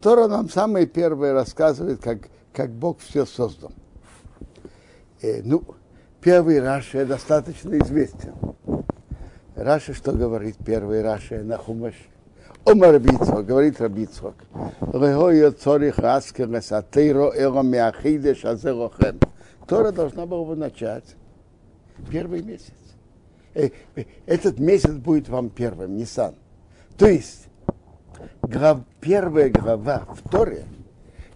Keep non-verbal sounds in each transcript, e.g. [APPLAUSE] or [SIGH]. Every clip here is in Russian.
Тора нам самое первое рассказывает, как, как Бог все создал. Э, ну, первый Раши достаточно известен. Раши что говорит первый Раши на Хумаш? Омар Бицвак, говорит азерохем. Тора должна была начать первый месяц. Э, э, этот месяц будет вам первым, Нисан. То есть, глав, первая глава в Торе,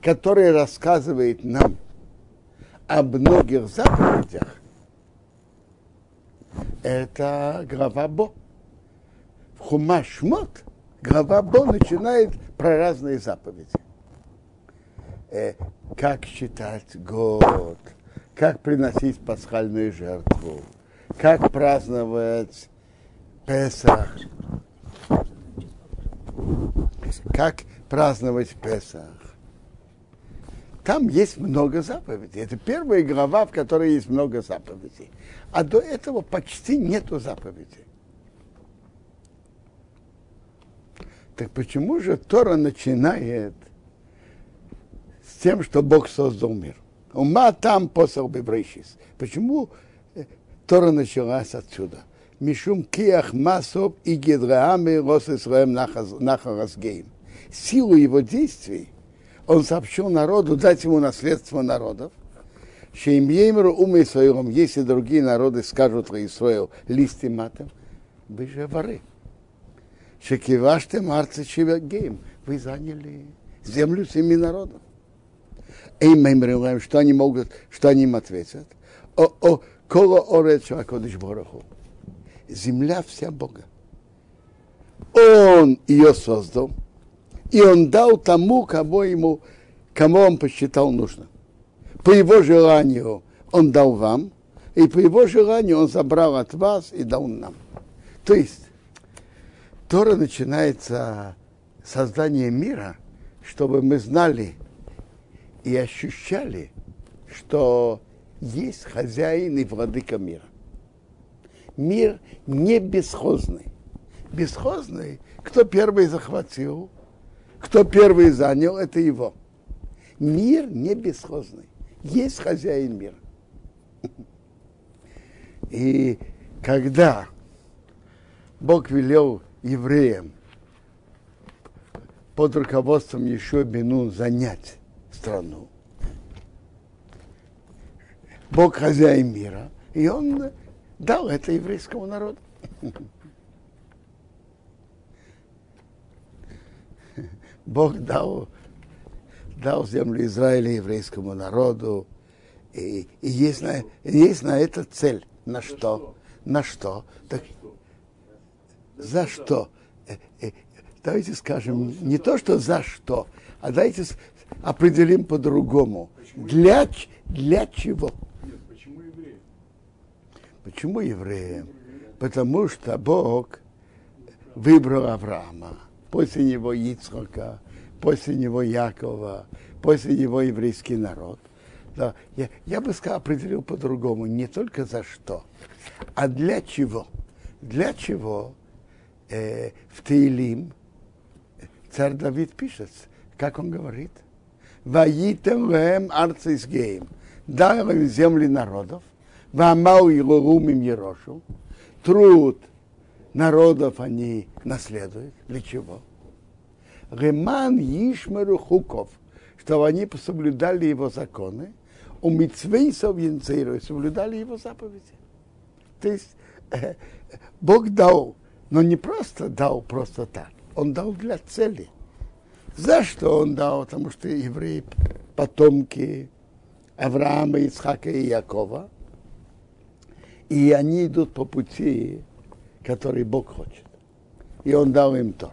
которая рассказывает нам о многих заповедях, это глава Бо. В Хумашмот глава Бо начинает про разные заповеди. Э, как считать год, как приносить пасхальную жертву, как праздновать Песах, как праздновать Песах. Там есть много заповедей. Это первая глава, в которой есть много заповедей. А до этого почти нету заповедей. Так почему же Тора начинает с тем, что Бог создал мир? ומה טעם פתח בבראשית. Почему Тора началась отсюда? משום כח מעשיו הגיד לעמו לתת להם נחלת גוים. Силу его действий он сообщил народу, дать ему наследство народов, שאם יאמרו אומות העולם, если другие народы скажут про Исраил ליסטים אתם, вы же воры. שכבשתם ארצות גוים, вы заняли землю семи народов. Эймеймерилаем, что они могут, что они им ответят? О, о, коло орет шакодыш бороху. Земля вся Бога. Он ее создал, и он дал тому, кого ему, кому он посчитал нужным. По его желанию он дал вам, и по его желанию он забрал от вас и дал нам. То есть Тора начинается создание мира, чтобы мы знали и ощущали, что есть хозяин и владыка мира. Мир не бесхозный. Бесхозный, кто первый захватил, кто первый занял, это его. Мир не бесхозный. Есть хозяин мира. [LAUGHS] И когда Бог велел евреям под руководством еще Бену занять страну, Бог хозяин мира, и он дал это еврейскому народу. Бог дал, дал землю Израиля еврейскому народу. И, и есть, на, есть на это цель. На что? На что? Так, за что? Э, э, давайте скажем, не то, что за что, а давайте определим по-другому. Для, для чего? Почему евреи? Потому что Бог выбрал Авраама после него Ицхака, после него Якова, после него еврейский народ. Да, я, я бы сказал, определил по-другому, не только за что, а для чего. Для чего э, в Таилим царь Давид пишет, как он говорит, «Ваитем лэм арцисгейм» дал им земли народов, «Вамау илурумим ерошу» труд – народов они наследуют. Для чего? Реман Ишмеру Хуков, чтобы они соблюдали его законы, у Мицвейсов Янцейру соблюдали его заповеди. То есть э, Бог дал, но не просто дал просто так, он дал для цели. За что он дал? Потому что евреи потомки Авраама, Ицхака и Якова, и они идут по пути который Бог хочет. И он дал им Тору.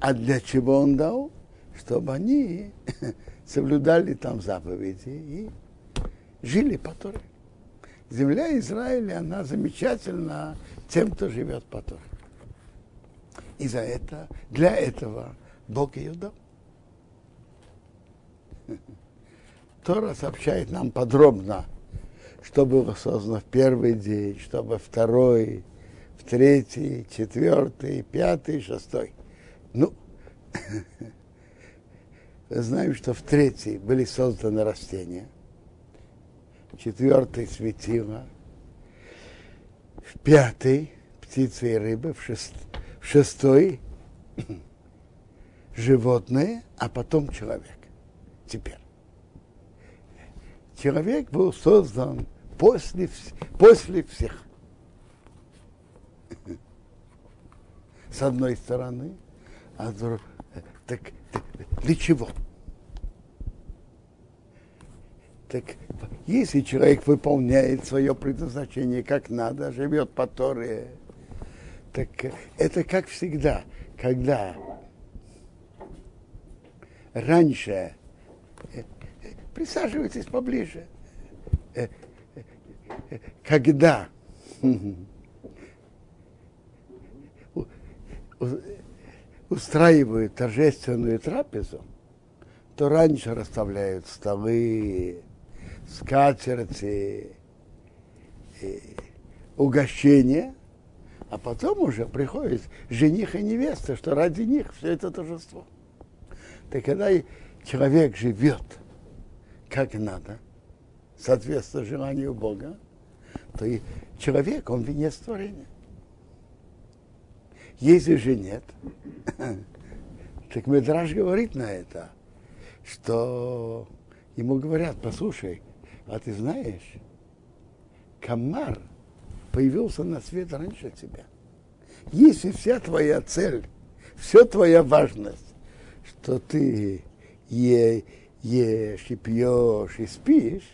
А для чего он дал? Чтобы они [LAUGHS] соблюдали там заповеди и жили по Торе. Земля Израиля, она замечательна тем, кто живет по Торе. И за это, для этого Бог ее дал. [LAUGHS] Тора сообщает нам подробно, что было создано в первый день, что во второй, третий, четвертый, пятый, шестой. Ну, [LAUGHS] знаем, что в третий были созданы растения, в четвертый светило, в пятый птицы и рыбы, в, шест, в шестой [COUGHS] животные, а потом человек. Теперь. Человек был создан после, после всех. С одной стороны, а с другой, так, так для чего? Так если человек выполняет свое предназначение как надо, живет по Торе, так это как всегда, когда раньше присаживайтесь поближе, когда устраивают торжественную трапезу, то раньше расставляют столы, скатерти, угощения, а потом уже приходит жених и невеста, что ради них все это торжество. Так когда человек живет как надо, соответственно желанию Бога, то и человек, он венец творения. Если же нет, [LAUGHS] так Медраж говорит на это, что ему говорят, послушай, а ты знаешь, комар появился на свет раньше тебя. Если вся твоя цель, вся твоя важность, что ты е, ешь и пьешь и спишь,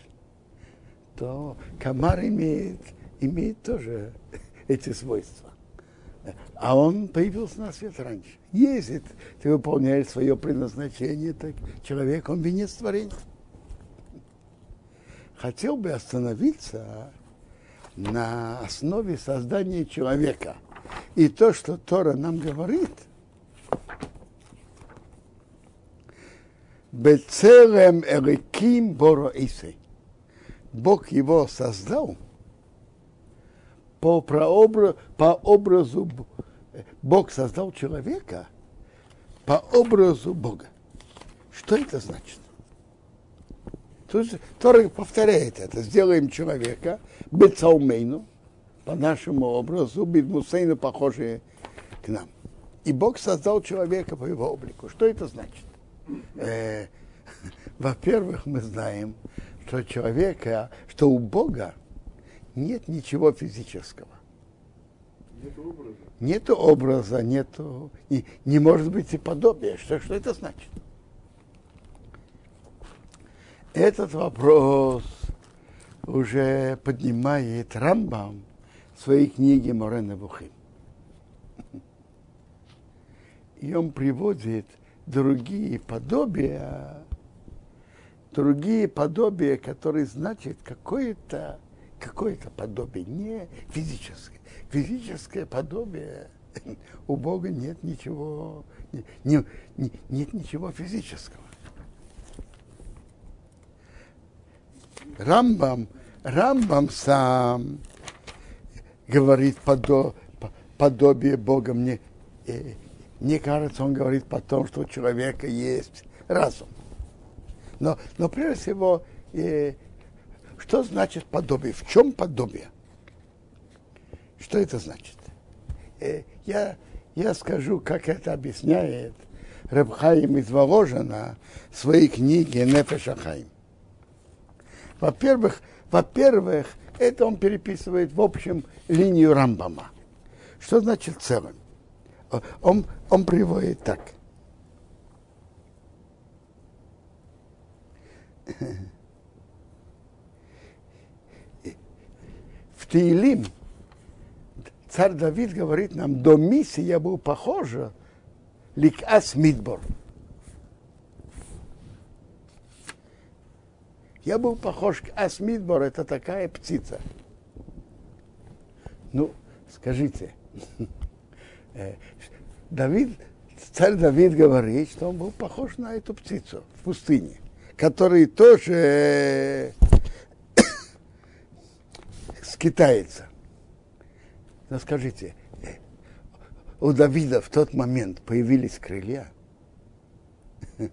то комар имеет, имеет тоже эти свойства. А он появился на свет раньше. Если ты выполняешь свое предназначение, так человек, он венец творения хотел бы остановиться на основе создания человека. И то, что Тора нам говорит, Бецелем Эриким Боро Исы. Бог его создал по, прообразу, по образу, Бог создал человека по образу Бога. Что это значит? Тут Тора повторяет это. Сделаем человека бецаумейну, по нашему образу, бедмусейну, похожие к нам. И Бог создал человека по его облику. Что это значит? Э, во-первых, мы знаем, что человека, что у Бога нет ничего физического. Нет образа. Нету образа, нету, не, не может быть и подобия. Что, что это значит? Этот вопрос уже поднимает Рамбам в своей книге Морена Бухим. И он приводит другие подобия, другие подобия, которые значат какое-то какое подобие, не физическое. Физическое подобие [LAUGHS] у Бога нет ничего, не, не, нет ничего физического. Рамбам, Рамбам сам говорит подо, подобие Бога. Мне, э, мне кажется, он говорит потом, что у человека есть разум. Но, но прежде всего, э, что значит подобие? В чем подобие? Что это значит? Э, я, я скажу, как это объясняет Рабхаим из Воложина в своей книге Нефешахаим. Во-первых, во-первых, это он переписывает в общем линию Рамбама. Что значит целым? Он, он приводит так. [LAUGHS] В Тиилим царь Давид говорит нам, до миссии я был похож ликас мидбор. Я был похож к Асмидбор, это такая птица. Ну, скажите, [LAUGHS] э, Давид, царь Давид говорит, что он был похож на эту птицу в пустыне, который тоже э, [COUGHS] скитается. Но скажите, э, у Давида в тот момент появились крылья. [LAUGHS]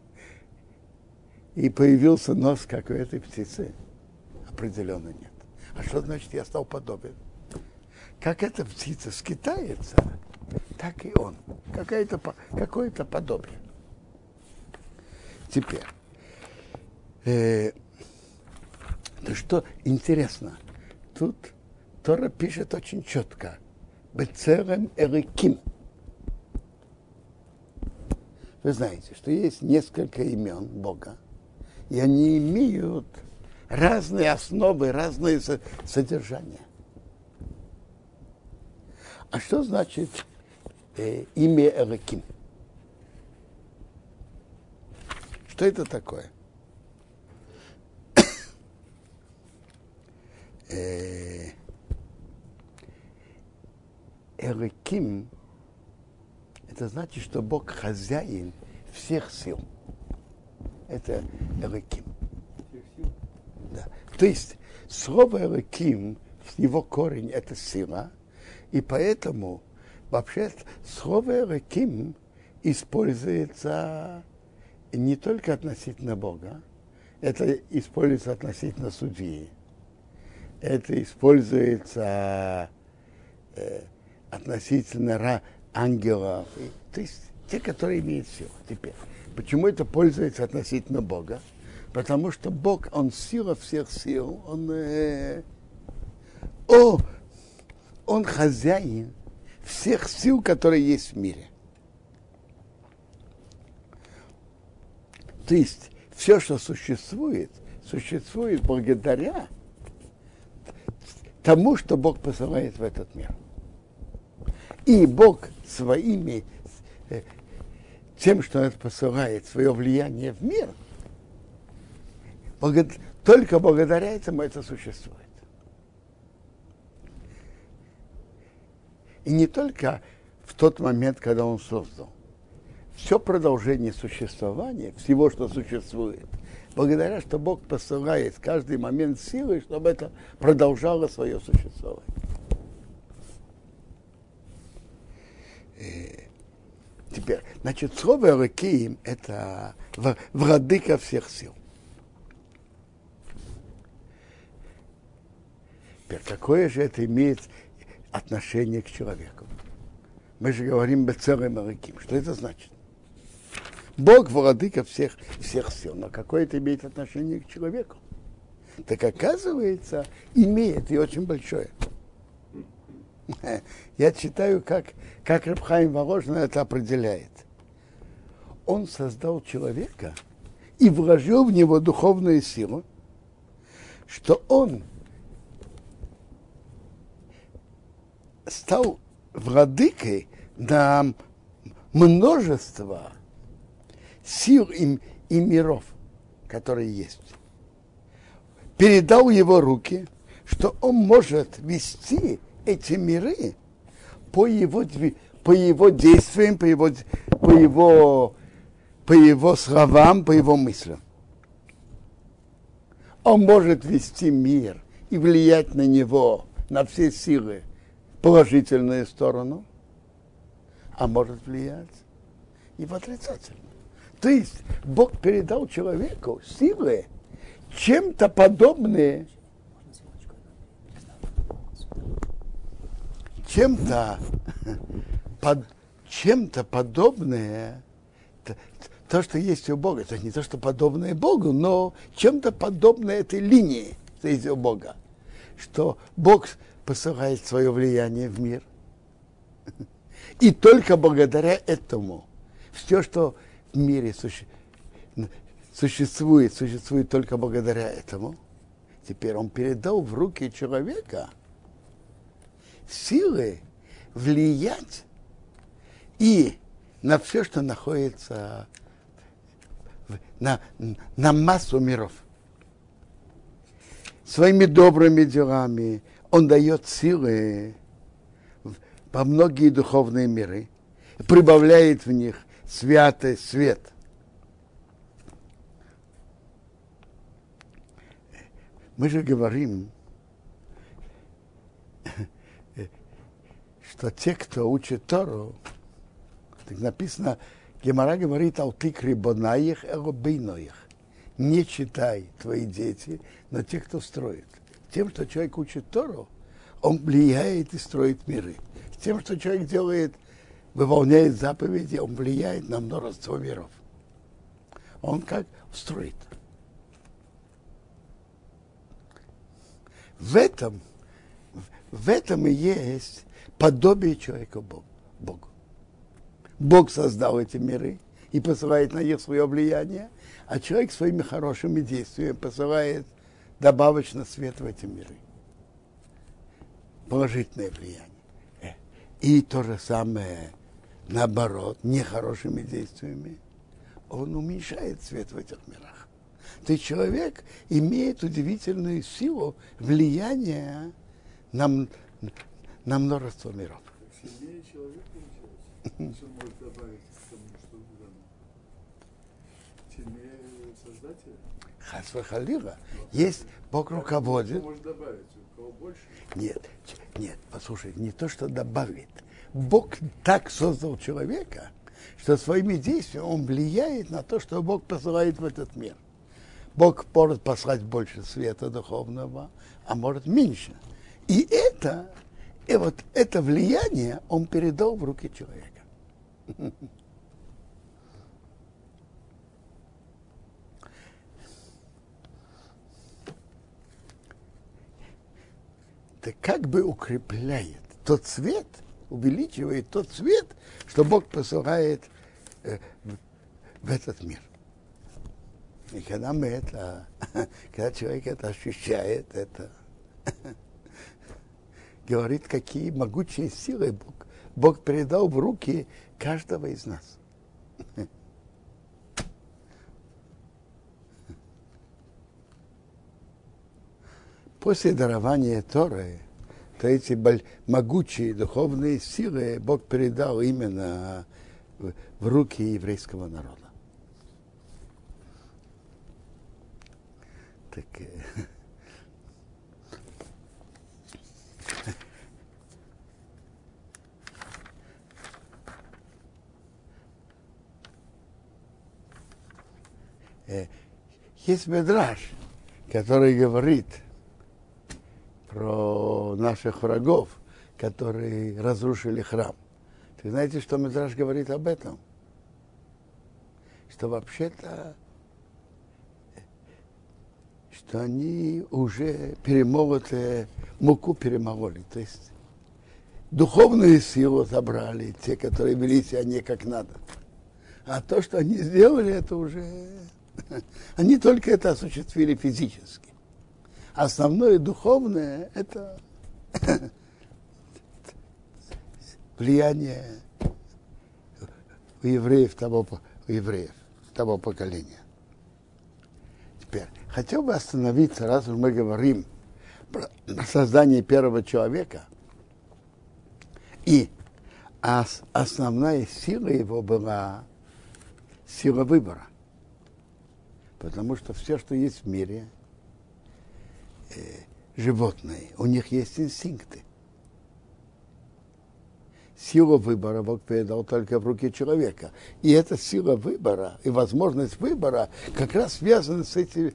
и появился нос, как у этой птицы? Определенно нет. А что значит я стал подобен? Как эта птица скитается, так и он. Какое-то, какое-то подобие. Теперь, э, ну что интересно, тут Тора пишет очень четко. Бецерем эриким. Вы знаете, что есть несколько имен Бога, и они имеют разные основы, разные содержания. А что значит э, имя Эраким? Что это такое? Э, Эраким это значит, что Бог хозяин всех сил. Это Эраким. Да. То есть слово Эраким, его корень это сила, и поэтому вообще слово Эраким используется не только относительно Бога, это используется относительно судьи, это используется э, относительно ангелов, то есть те, которые имеют силу. Теперь, почему это пользуется относительно Бога? Потому что Бог, Он сила всех сил, Он, э, о, он хозяин всех сил, которые есть в мире. То есть все, что существует, существует благодаря тому, что Бог посылает в этот мир. И Бог своими, э, тем, что Он посылает свое влияние в мир, только благодаря этому это существует. И не только в тот момент, когда Он создал все продолжение существования, всего, что существует, благодаря, что Бог посылает каждый момент силы, чтобы это продолжало свое существование. И э, теперь, значит, слово Ракиим – это владыка всех сил. Теперь, какое же это имеет отношение к человеку? Мы же говорим Бецерем Раким. Что это значит? Бог владыка всех, всех сил. Но какое это имеет отношение к человеку? Так оказывается, имеет и очень большое. Я читаю, как, как Рабхайм Воложин это определяет. Он создал человека и вложил в него духовную силу, что он стал владыкой на множество сил и, и миров, которые есть. Передал его руки, что он может вести эти миры по его, по его действиям, по его, по, его, по его словам, по его мыслям. Он может вести мир и влиять на него, на все силы, положительную сторону, а может влиять и в отрицательную. То есть Бог передал человеку силы, чем-то подобные, чем-то [LAUGHS] под, чем-то подобное, то, то, что есть у Бога, это не то, что подобное Богу, но чем-то подобное этой линии, что есть у Бога. Что Бог посылает свое влияние в мир. [LAUGHS] И только благодаря этому все, что мире суще... существует, существует только благодаря этому. Теперь он передал в руки человека силы влиять и на все, что находится на, на массу миров. Своими добрыми делами он дает силы по многие духовные миры, прибавляет в них святый свет. Мы же говорим, что те, кто учит Тору, так написано, Гемора говорит, алтикри бонаих, элобейноих. не читай твои дети, но те, кто строит. Тем, что человек учит Тору, он влияет и строит миры. Тем, что человек делает, выполняет заповеди, он влияет на множество миров. Он как строит. В этом, в этом и есть подобие человека Богу. Бог создал эти миры и посылает на них свое влияние, а человек своими хорошими действиями посылает добавочно свет в эти миры. Положительное влияние. И то же самое наоборот, нехорошими действиями, он уменьшает свет в этих мирах. То есть человек имеет удивительную силу влияния на, на множество миров. Сильнее человек получается. Что может добавить к тому, что дано? Сильнее создателя? Хасвахалила. Есть Бог руководит. Что может добавить? У кого больше? Нет, нет, послушай, не то, что добавит. Бог так создал человека, что своими действиями он влияет на то, что Бог посылает в этот мир. Бог может послать больше света духовного, а может меньше. И это, и вот это влияние он передал в руки человека. [LAUGHS] Это как бы укрепляет тот свет, увеличивает тот свет, что Бог посылает э, в, этот мир. И когда мы это, [LAUGHS] когда человек это ощущает, это [LAUGHS] говорит, какие могучие силы Бог, Бог передал в руки каждого из нас. [LAUGHS] После дарования Торы, то эти могучие духовные силы Бог передал именно в, руки еврейского народа. Так, э, [LAUGHS] есть медраж, который говорит про наших врагов, которые разрушили храм. Вы знаете, что Медраж говорит об этом? Что вообще-то что они уже перемолоты, муку перемололи. То есть духовную силу забрали, те, которые вели себя не как надо. А то, что они сделали, это уже... [LAUGHS] Они только это осуществили физически. Основное духовное – это влияние у евреев того, у евреев того поколения. Теперь, хотел бы остановиться, раз уж мы говорим про создание первого человека, и основная сила его была сила выбора. Потому что все, что есть в мире, животные, у них есть инстинкты. Сила выбора Бог передал только в руки человека. И эта сила выбора и возможность выбора как раз связана с этим,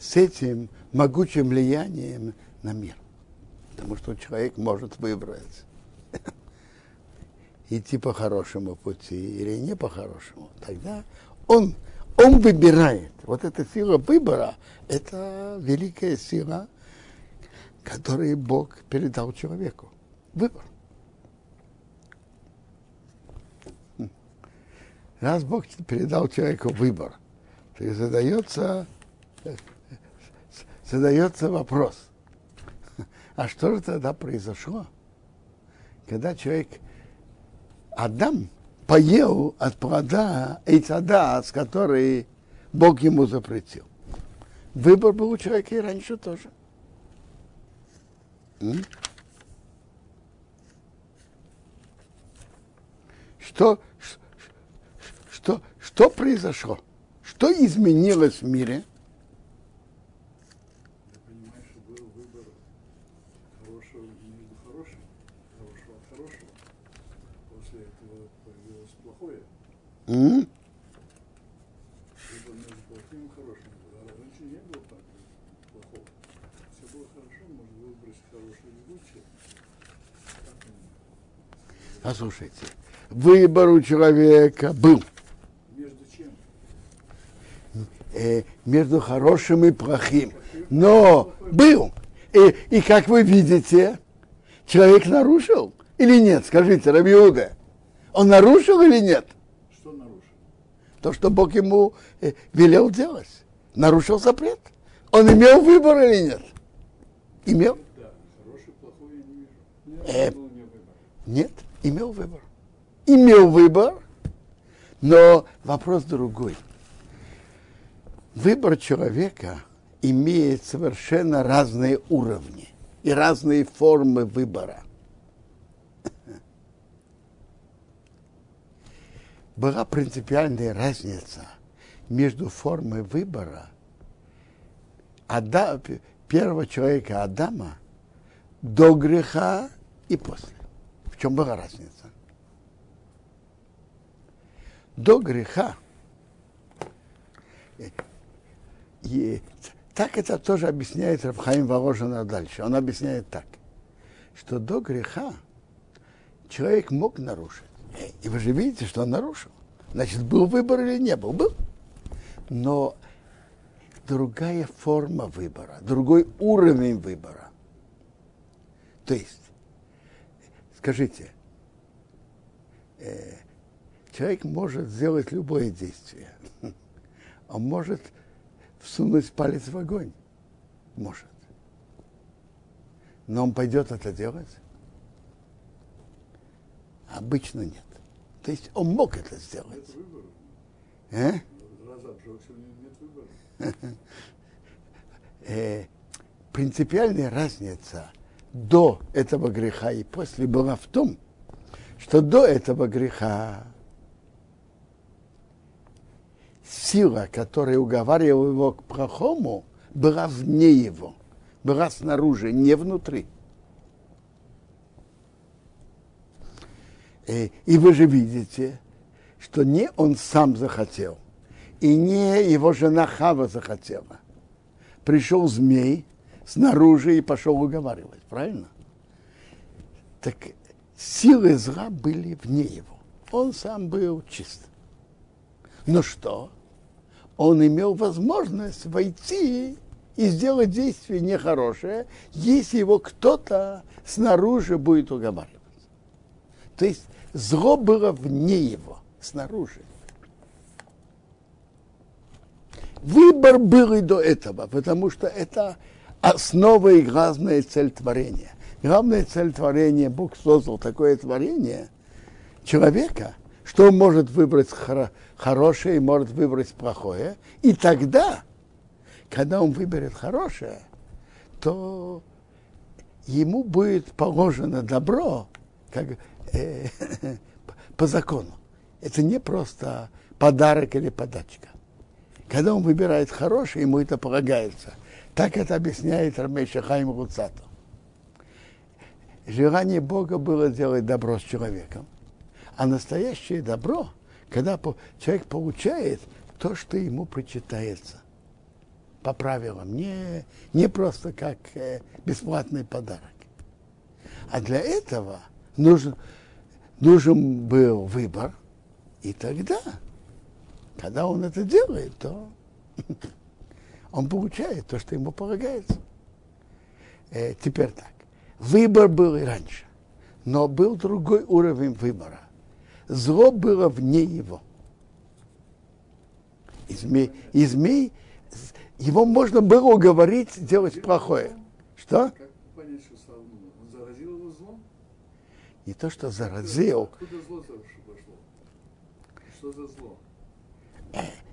с этим могучим влиянием на мир. Потому что человек может выбрать [LAUGHS] идти по хорошему пути или не по хорошему. Тогда он он выбирает. Вот эта сила выбора, это великая сила, которую Бог передал человеку. Выбор. Раз Бог передал человеку выбор, то и задается, задается вопрос, а что же тогда произошло, когда человек, Адам, поел от плода Эйцада, с которой Бог ему запретил. Выбор был у человека и раньше тоже. Что, что, что произошло? Что изменилось в мире? М? Послушайте, выбор у человека был. Между чем? Э, между хорошим и плохим. Но был. И, и как вы видите, человек нарушил или нет? Скажите, Рабиуда, он нарушил или нет? То, что Бог ему э, велел делать. Нарушил запрет. Он имел выбор или нет? Имел? Да, хороший, плохой я не вижу. Э, выбор. Нет, имел выбор. Имел выбор, но вопрос другой. Выбор человека имеет совершенно разные уровни и разные формы выбора. Была принципиальная разница между формой выбора Ада, первого человека Адама до греха и после. В чем была разница? До греха и так это тоже объясняет Рабхаим Воложина дальше. Он объясняет так, что до греха человек мог нарушить. И вы же видите, что он нарушил. Значит, был выбор или не был? Был. Но другая форма выбора, другой уровень выбора. То есть, скажите, э, человек может сделать любое действие. [LAUGHS] Он может всунуть палец в огонь. Может. Но он пойдет это делать? Обычно нет. То есть он мог это сделать. Нет. [LAUGHS] Э, принципиальная разница до этого греха и после была в том, что до этого греха сила, которая уговаривала его к плохому, была вне его, была снаружи, не внутри. И вы же видите, что не он сам захотел, и не его жена Хава захотела. Пришел змей снаружи и пошел уговаривать, правильно? Так силы зла были вне его. Он сам был чист. Но что? Он имел возможность войти и сделать действие нехорошее, если его кто-то снаружи будет уговаривать. То есть зло было вне его, снаружи. Выбор был и до этого, потому что это основа и главная цель творения. Главная цель творения, Бог создал такое творение человека, что он может выбрать хоро- хорошее и может выбрать плохое. И тогда, когда он выберет хорошее, то ему будет положено добро, как э, [LAUGHS] по закону. Это не просто подарок или подачка. Когда он выбирает хорошее, ему это полагается. Так это объясняет Рамеша Хайм Руцато. Желание Бога было делать добро с человеком. А настоящее добро, когда человек получает то, что ему причитается. По правилам, не, не просто как э, бесплатный подарок. А для этого нужен, нужен был выбор, и тогда, когда он это делает, то [LAUGHS] он получает то, что ему полагается. Э, теперь так. Выбор был и раньше, но был другой уровень выбора. Зло было вне его. И змей, и змей его можно было уговорить делать плохое. Что? Как понять, что Савну? Он заразил его злом? Не то, что заразил, Откуда зло? Что за зло?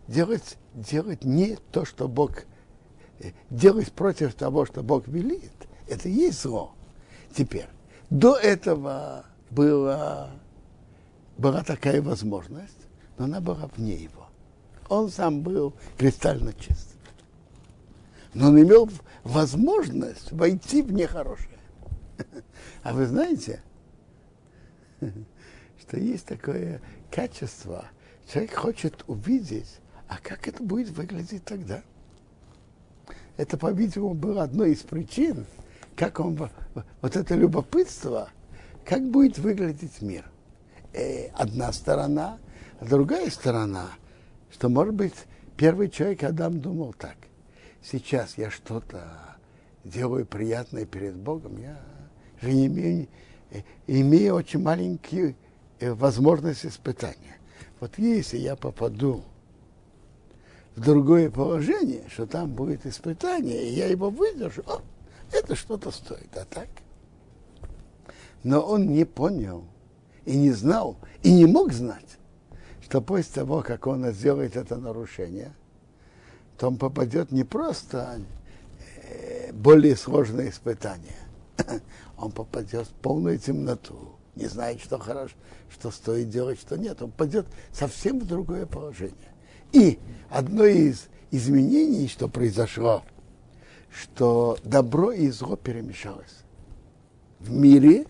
делать, делать не то, что Бог, э, делать против того, что Бог велит, это и есть зло. Теперь, до этого была, была такая возможность, но она была вне его. Он сам был кристально чист. Но он имел возможность войти в нехорошее. [LAUGHS] А вы знаете, [LAUGHS] что есть такое качество, человек хочет увидеть, а как это будет выглядеть тогда? Это, по-видимому, было одной из причин, как он, во- вот это любопытство, как будет выглядеть мир. э, одна сторона, а другая сторона, что, может быть, первый человек Адам думал так. Сейчас я что-то делаю приятное перед Богом, я же не имею, имею очень маленькие э, возможность испытания. Вот если я попаду в другое положение, что там будет испытание, и я его выдержу, о, это что-то стоит, а так? Но он не понял и не знал, и не мог знать, что после того, как он сделает это нарушение, то он попадет не просто э, более сложное испытание, он попадет в полную темноту, не знает, что хорошо, что стоит делать, что нет. Он пойдет совсем в другое положение. И одно из изменений, что произошло, что добро и зло перемешалось в мире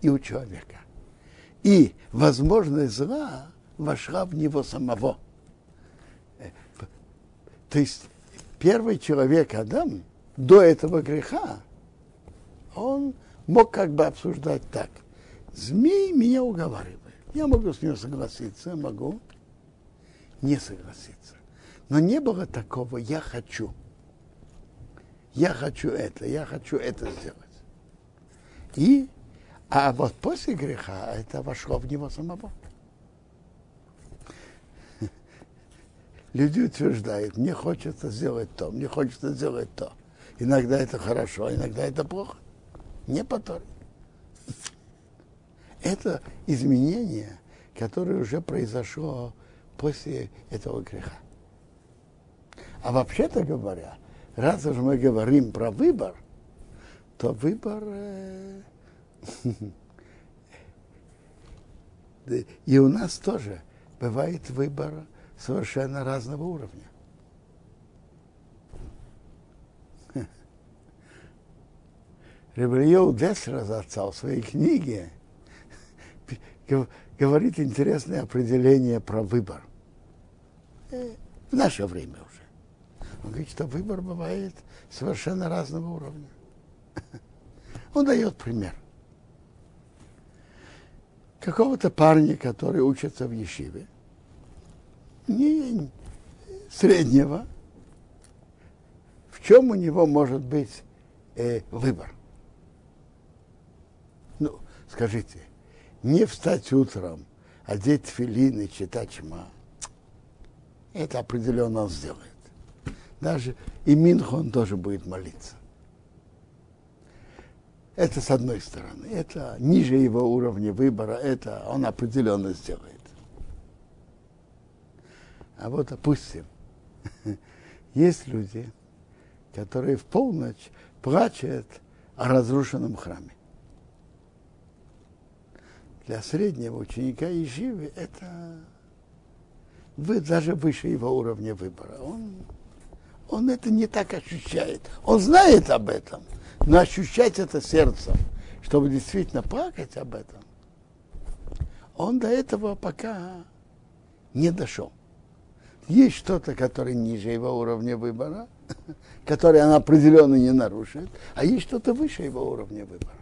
и у человека. И возможность зла вошла в него самого. То есть первый человек, Адам, до этого греха, он мог как бы обсуждать так. Змей меня уговаривает. Я могу с ним согласиться, могу не согласиться. Но не было такого «я хочу». Я хочу это, я хочу это сделать. И, а вот после греха это вошло в него самого. Люди утверждают, мне хочется сделать то, мне хочется сделать то. Иногда это хорошо, иногда это плохо. Не по [LAUGHS] Это изменение, которое уже произошло после этого греха. А вообще-то говоря, раз уж мы говорим про выбор, то выбор э, [LAUGHS] и у нас тоже бывает выбор совершенно разного уровня. Ребриел Десра отца в своей книге говорит интересное определение про выбор. В наше время уже. Он говорит, что выбор бывает совершенно разного уровня. [LAUGHS] Он дает пример. Какого-то парня, который учится в Ешиве, не среднего, в чем у него может быть э, выбор? Скажите, не встать утром, одеть филин и читать чма. Это определенно он сделает. Даже и Минху он тоже будет молиться. Это с одной стороны. Это ниже его уровня выбора. Это он определенно сделает. А вот, допустим, [LAUGHS] есть люди, которые в полночь плачут о разрушенном храме для среднего ученика Еживы это вы даже выше его уровня выбора. Он, он это не так ощущает. Он знает об этом, но ощущать это сердцем, чтобы действительно плакать об этом, он до этого пока не дошел. Есть что-то, которое ниже его уровня выбора, [LAUGHS] которое он определенно не нарушит, а есть что-то выше его уровня выбора.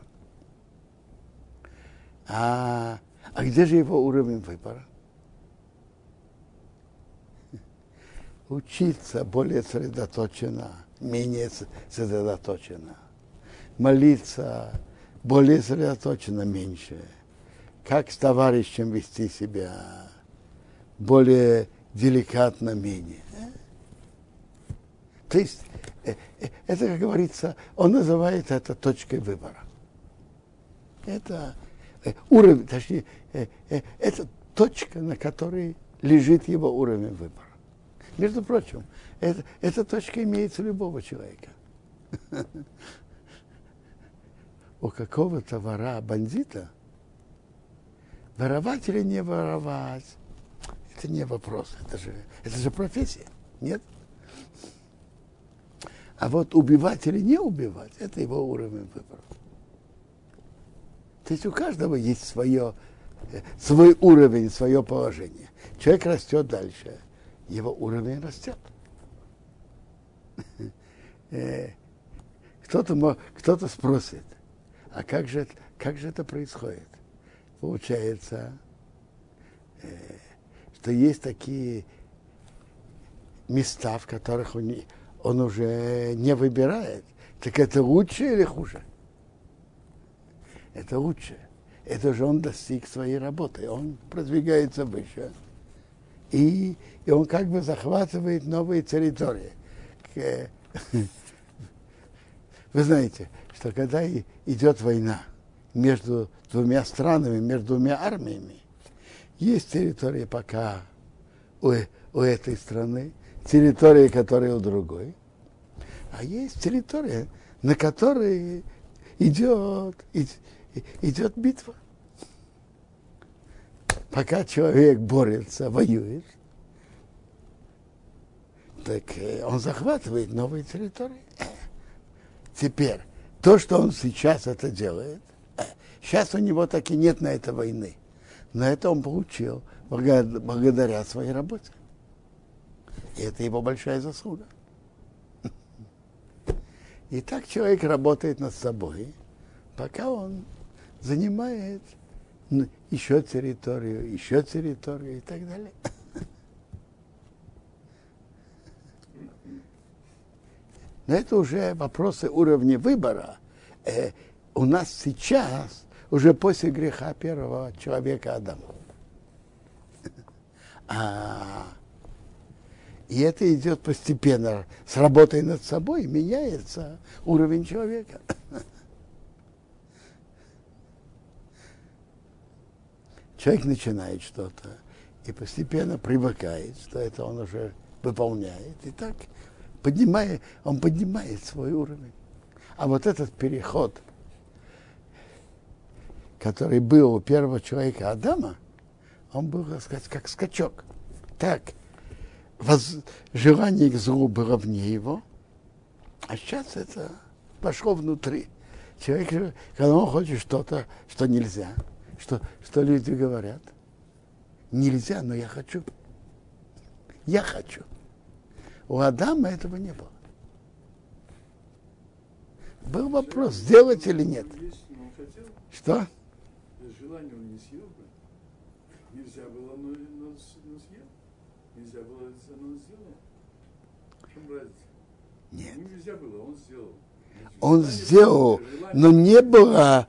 А, а где же его уровень выбора? [LAUGHS] Учиться более сосредоточенно, менее сосредоточенно. Молиться более сосредоточенно, меньше. Как с товарищем вести себя более деликатно, менее. То есть, э, э, это, как говорится, он называет это точкой выбора. Это уровень, точнее, э, э, это точка, на которой лежит его уровень выбора. Между прочим, это, эта точка имеется у любого человека. [LAUGHS] У какого-то вора, бандита, воровать или не воровать, это не вопрос, это же, это же профессия, нет? А вот убивать или не убивать, это его уровень выбора. То есть у каждого есть свое, э, свой уровень, свое положение. Человек растет дальше, его уровень растет. [LAUGHS] Э, кто-то, кто-то спросит, а как же, как же это происходит? Получается, что есть такие места, в которых он, он уже не выбирает. Так это лучше или хуже? Это лучше. Это же он достиг своей работы. Он продвигается выше. И, и он как бы захватывает новые территории. [LAUGHS] Вы знаете, что когда идет война между двумя странами, между двумя армиями, есть территория пока у, у этой страны, территория, которая у другой, а есть территория, на которой идет, идет битва. Пока человек борется, воюет, так э, он захватывает новые территории. Теперь, то, что он сейчас это делает, сейчас у него так и нет на это войны. Но это он получил благодаря своей работе. И это его большая заслуга. И так человек работает над собой, пока он занимает еще территорию, еще территорию и так далее. Но это уже вопросы уровня выбора. Э, у нас сейчас, уже после греха первого человека Адама. А, и это идет постепенно. С работой над собой меняется уровень человека. Человек начинает что-то и постепенно привыкает, что это он уже выполняет. И так поднимает, он поднимает свой уровень. А вот этот переход, который был у первого человека Адама, он был, так сказать, как скачок. Так, воз, желание к злу было вне его, а сейчас это пошло внутри. Человек, когда он хочет что-то, что нельзя, что, что люди говорят, нельзя, но я хочу. Я хочу. У Адама этого не было. Был вопрос, сделать или нет. Что? Желание он не съел бы. Нельзя было, но, но, съел. Нельзя было, но сделал. В чем разница? Нет. Нельзя было, он сделал. Он сделал, но не было,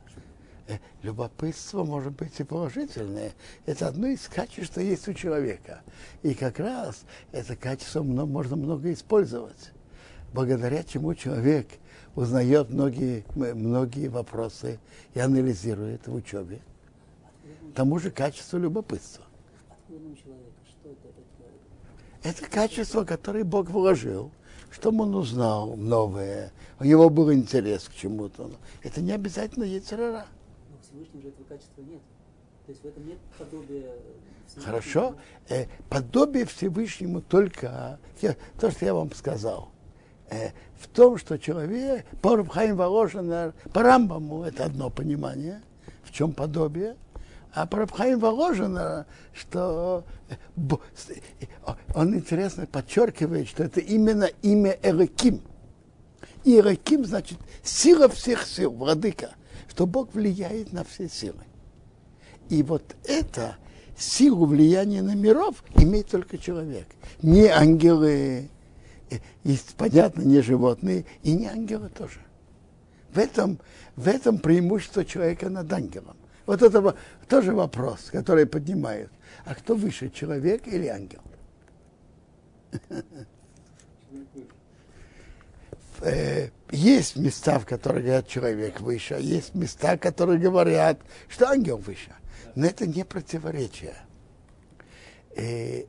Э, любопытство может быть и положительное. Это одно из качеств, что есть у человека. И как раз это качество можно много использовать, благодаря чему человек узнает многие, многие вопросы и анализирует в учебе. Тому же качество любопытства это, качество, которое Бог вложил, чтобы он узнал новое, у него был интерес к чему-то. Это не обязательно яйцерара. Но в Всевышнем же этого качества нет. То есть в этом нет подобия Всевышнему. Хорошо. Э, подобие Всевышнему только я, то, что я вам сказал. Э, в том, что человек, по Рабхаим Воложина, по Рамбаму, это одно понимание, в чем подобие – а про Рабхаим Воложина, что он интересно подчеркивает, что это именно имя Эреким. И Эреким значит сила всех сил, владыка, что Бог влияет на все силы. И вот это силу влияния на миров имеет только человек. Не ангелы, и, понятно, не животные, и не ангелы тоже. В этом, в этом преимущество человека над ангелом. Вот это тоже вопрос, который поднимают. А кто выше, человек или ангел? [LAUGHS] Э, есть места, в которых говорят человек выше, а есть места, которые говорят, что ангел выше. Но это не противоречие. Э,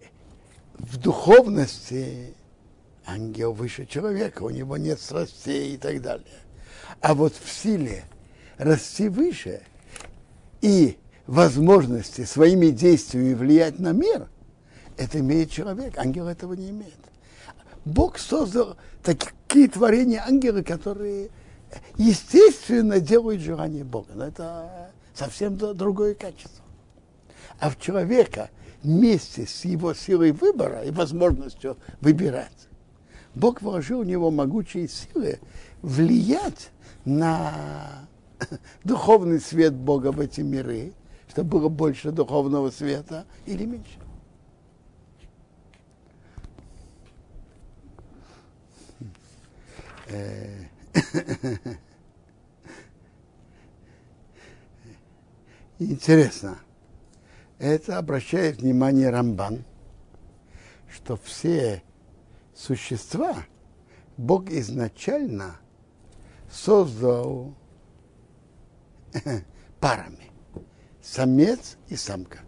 в духовности ангел выше человека, у него нет страстей и так далее. А вот в силе расти выше – и возможности своими действиями влиять на мир, это имеет человек. Ангел этого не имеет. Бог создал такие творения ангелы, которые естественно делают желание Бога. Но это совсем другое качество. А в человека вместе с его силой выбора и возможностью выбирать, Бог вложил в него могучие силы влиять на [LAUGHS] духовный свет Бога в эти миры, чтобы было больше духовного света или меньше. [LAUGHS] интересно, это обращает внимание Рамбан, что все существа Бог изначально создал [LAUGHS] парами. Самец и самка.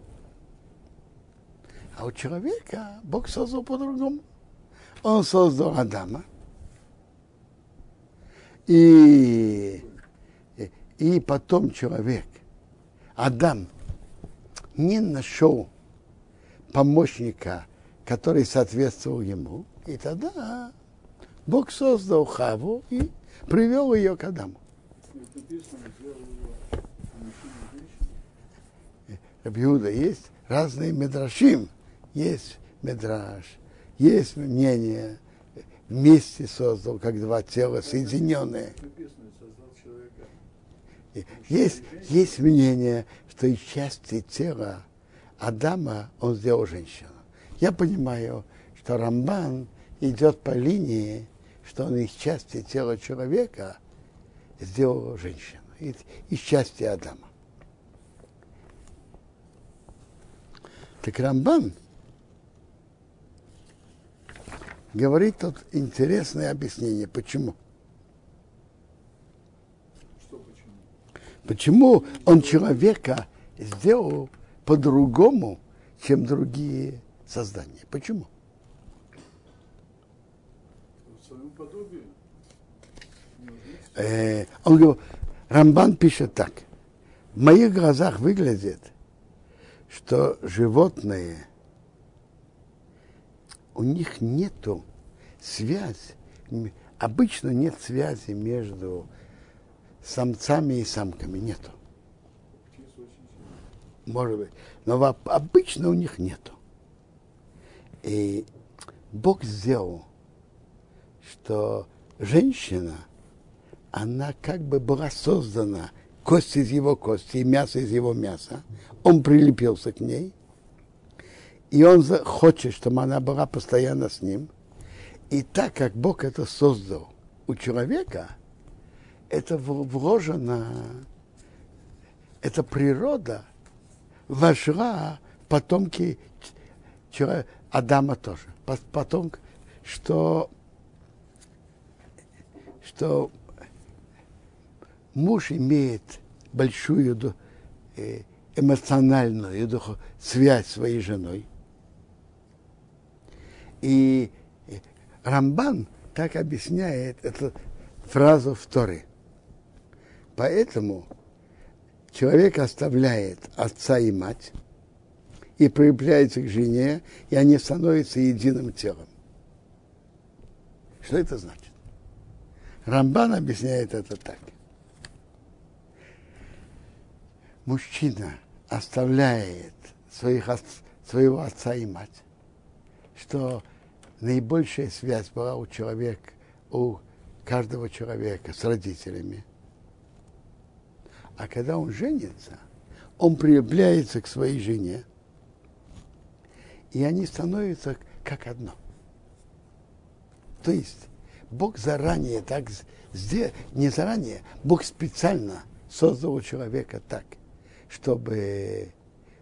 А у человека Бог создал по-другому. Он создал Адама. И, и потом человек, Адам, не нашел помощника, который соответствовал ему. И тогда Бог создал Хаву и привел ее к Адаму. Рабиуда есть разные медрашим. Есть медраж, есть мнение, вместе создал, как два тела соединенные. Есть, есть мнение, что из части тела Адама он сделал женщину. Я понимаю, что Рамбан идет по линии, что он из части тела человека сделал женщину, из части Адама. Так Рамбан говорит тут интересное объяснение. Почему? Что почему? Почему он человека сделал по-другому, чем другие создания? Почему? В своем подобии. Э, он говорит, Рамбан пишет так. В моих глазах выглядит, что животные, у них нету связь, обычно нет связи между самцами и самками, нету. Может быть. Но обычно у них нету. И Бог сделал, что женщина, она как бы была создана кость из его кости мясо из его мяса. Он прилепился к ней. И он хочет, чтобы она была постоянно с ним. И так как Бог это создал у человека, это вложено, эта природа вошла в потомки Адама тоже. По- Потом, что, что муж имеет большую э, эмоциональную связь с своей женой. И э, Рамбан так объясняет эту фразу в Торе. Поэтому человек оставляет отца и мать и прилепляется к жене, и они становятся единым телом. Что это значит? Рамбан объясняет это так. Мужчина оставляет своих, своего отца и мать, что наибольшая связь была у человека, у каждого человека с родителями. А когда он женится, он прилепляется к своей жене, и они становятся как одно. То есть Бог заранее так сделал, не заранее, Бог специально создал человека так, чтобы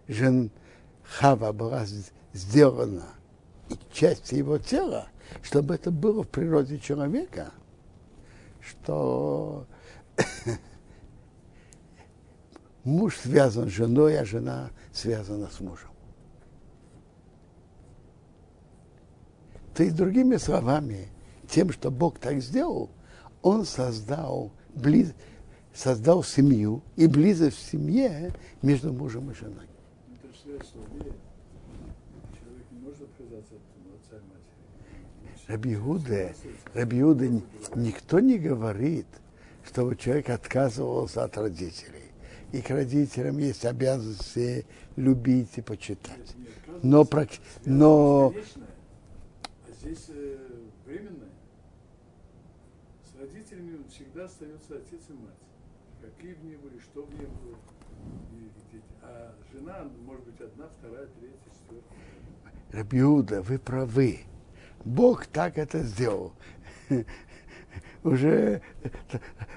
жен Хава была сделана и часть его тела, чтобы это было в природе человека, что [COUGHS] муж связан с женой, а жена связана с мужем. То есть, другими словами, тем, что Бог так сделал, Он создал, близ, создал семью и близость в семье между мужем и женой. Это же связь слабее. Человек не может отказаться от отца и матери. Рабиуде, Рабиуде, никто не говорит, чтобы человек отказывался от родителей. И к родителям есть обязанность любить и почитать. Но, но а здесь э, временное. С родителями всегда остается отец и мать. Какие бы ни были, что бы ни было. А жена может быть одна, вторая, третья, четвертая. Рабиуда, вы правы. Бог так это сделал. [LAUGHS] Уже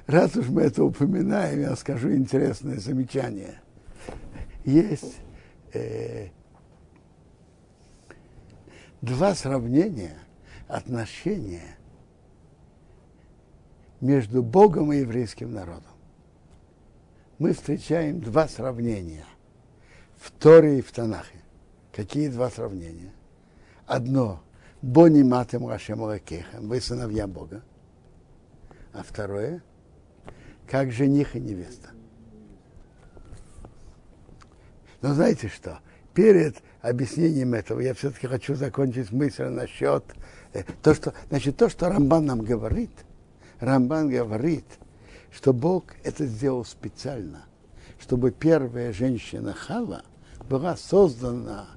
раз уж мы это упоминаем, я скажу интересное замечание. Есть э, два сравнения отношения между Богом и еврейским народом. Мы встречаем два сравнения в Торе и в Танахе. Какие два сравнения? Одно – Бони матем Рашем Лакехем, вы сыновья Бога. А второе – как жених и невеста. Но знаете что? Перед объяснением этого я все-таки хочу закончить мысль насчет э, то, что, значит, то, что Рамбан нам говорит. Рамбан говорит, что Бог это сделал специально, чтобы первая женщина Хава была создана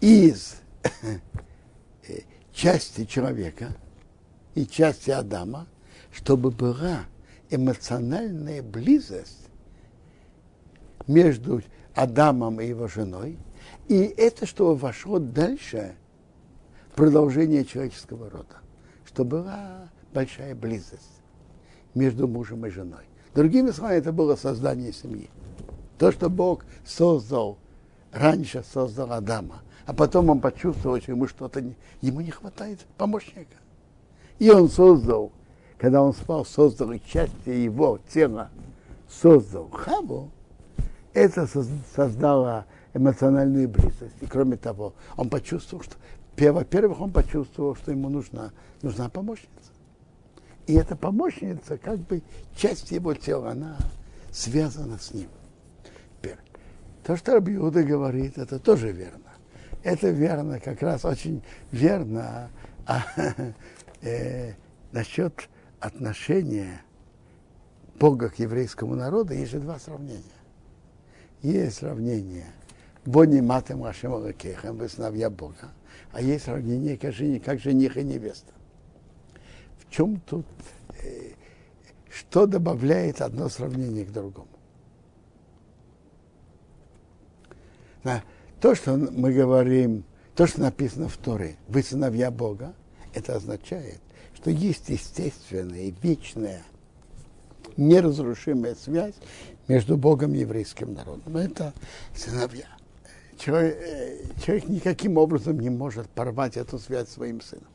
из э, части человека и части Адама, чтобы была эмоциональная близость между Адамом и его женой, и это, чтобы вошло дальше в продолжение человеческого рода, чтобы была большая близость между мужем и женой. Другими словами, это было создание семьи. То, что Бог создал, раньше создал Адама, а потом он почувствовал, что ему что-то не, ему не хватает помощника. И он создал, когда он спал, создал и части его тела, создал Хаву, это создало эмоциональную близость. И кроме того, он почувствовал, что, во-первых, он почувствовал, что ему нужна, нужна помощница. И эта помощница, как бы часть его тела, она связана с ним. Теперь, то, что Рабиуда говорит, это тоже верно. Это верно, как раз очень верно а, э, насчет отношения Бога к еврейскому народу есть же два сравнения. Есть сравнение Бони матем Рашем Алакехем, вы сыновья Бога, а есть сравнение как жених, как жених и невеста. В чем тут, э, что добавляет одно сравнение к другому? То, что мы говорим, то, что написано в Торе, вы сыновья Бога, это означает, что есть естественная, вечная, неразрушимая связь между Богом и еврейским народом. Это сыновья. Человек, э, человек никаким образом не может порвать эту связь своим сыном.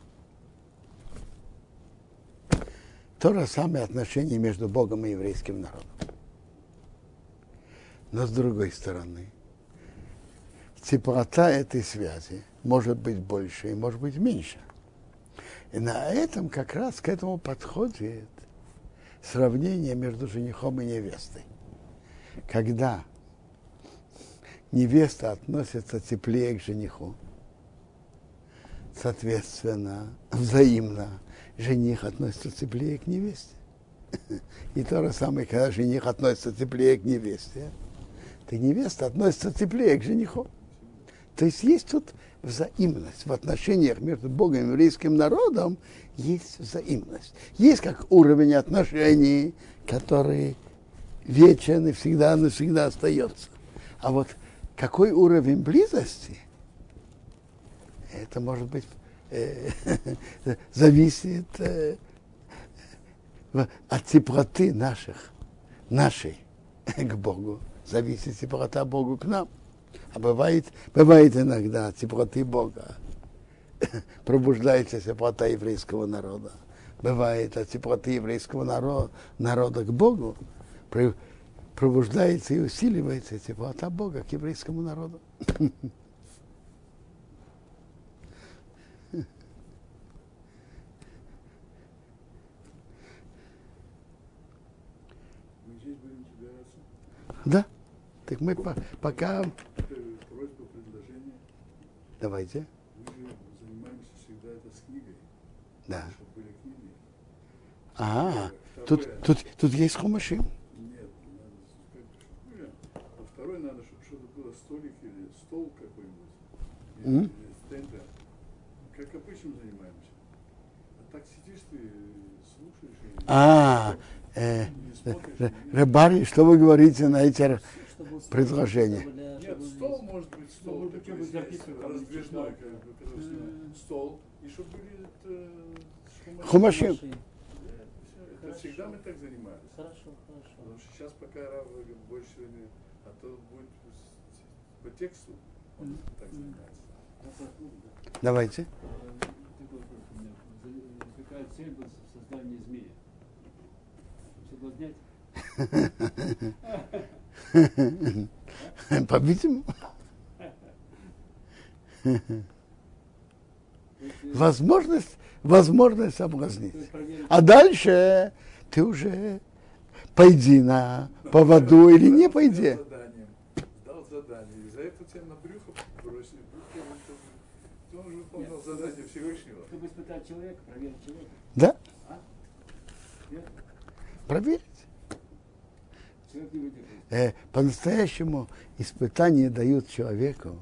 То же самое отношение между Богом и еврейским народом. Но с другой стороны, теплота этой связи может быть больше и может быть меньше. И на этом как раз к этому подходит сравнение между женихом и невестой. Когда невеста относится теплее к жениху, соответственно, взаимно жених относится теплее к невесте. [LAUGHS] И то же самое, когда жених относится теплее к невесте, то невеста относится теплее к жениху. То есть есть тут взаимность в отношениях между Богом и еврейским народом, есть взаимность. Есть как уровень отношений, который вечен и всегда навсегда остается. А вот какой уровень близости, это может быть э, [LAUGHS] зависит э, от теплоты наших, нашей [LAUGHS] к Богу. Зависит теплота Богу к нам. А бывает, бывает иногда от теплоты Бога [COUGHS] пробуждается теплота еврейского народа. Бывает от теплоты еврейского народа, народа к Богу пробуждается и усиливается теплота Бога к еврейскому народу. Да. Так мы по- пока... Э, Просьба, предложение. Давайте. Мы же занимаемся всегда это с книгой. Да. были книги. А, Второе. тут, тут, тут есть хумашим. Нет, надо. А второе надо, чтобы что-то было столик или стол какой-нибудь. Или, или стендер. Как обычно занимаемся. А так сидишь ты, слушаешь и А, э, не смотришь. Р- не- Рыбари, что вы говорите на эти... Предложение. Нет, стол здесь- может быть стол, Ну, такой там, раздвижной, как бы, который снимает. стол, и чтобы были это, шумаши. Хумаши. Машин. Да, всё, Это всегда мы так занимались. Хорошо, хорошо. Потому что сейчас пока больше не, а то будет по тексту он так занимается. Давайте. А, Такой вопрос у меня. За- Какая цель была в создании змея? Соблазнять? [LAUGHS] [LAUGHS] По-видимому, возможность, возможность соблазнить. А дальше ты уже пойди на поводу или не пойди. дал задание, и за это тебя на брюхо бросили. Брюхо, это- ты уже выполнил Нет, задание Всевышнего. чтобы испытать человека, проверить человека. Да, А? Нет? проверить. Человек не выдержит. Э, по-настоящему испытания дают человеку,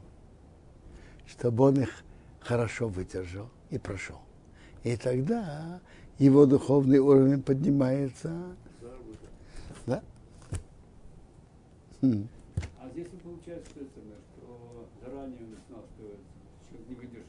чтобы он их хорошо выдержал и прошел. И тогда его духовный уровень поднимается. Да? Хм. А здесь не получается, что, это самое, что заранее он знал, что человек не выдержит.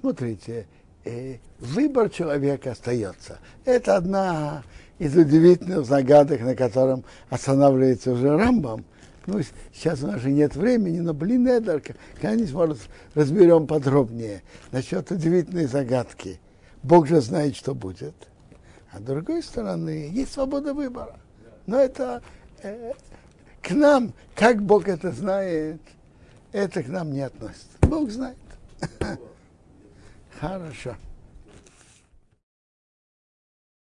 Смотрите, э, выбор человека остается. Это одна из удивительных загадок, на котором останавливается уже Рамбам. Ну, сейчас у нас же нет времени, но, блин, это, когда-нибудь, может, разберем подробнее насчет удивительной загадки. Бог же знает, что будет. А с другой стороны, есть свобода выбора. Но это э, к нам, как Бог это знает, это к нам не относится. Бог знает. [LAUGHS] Хорошо.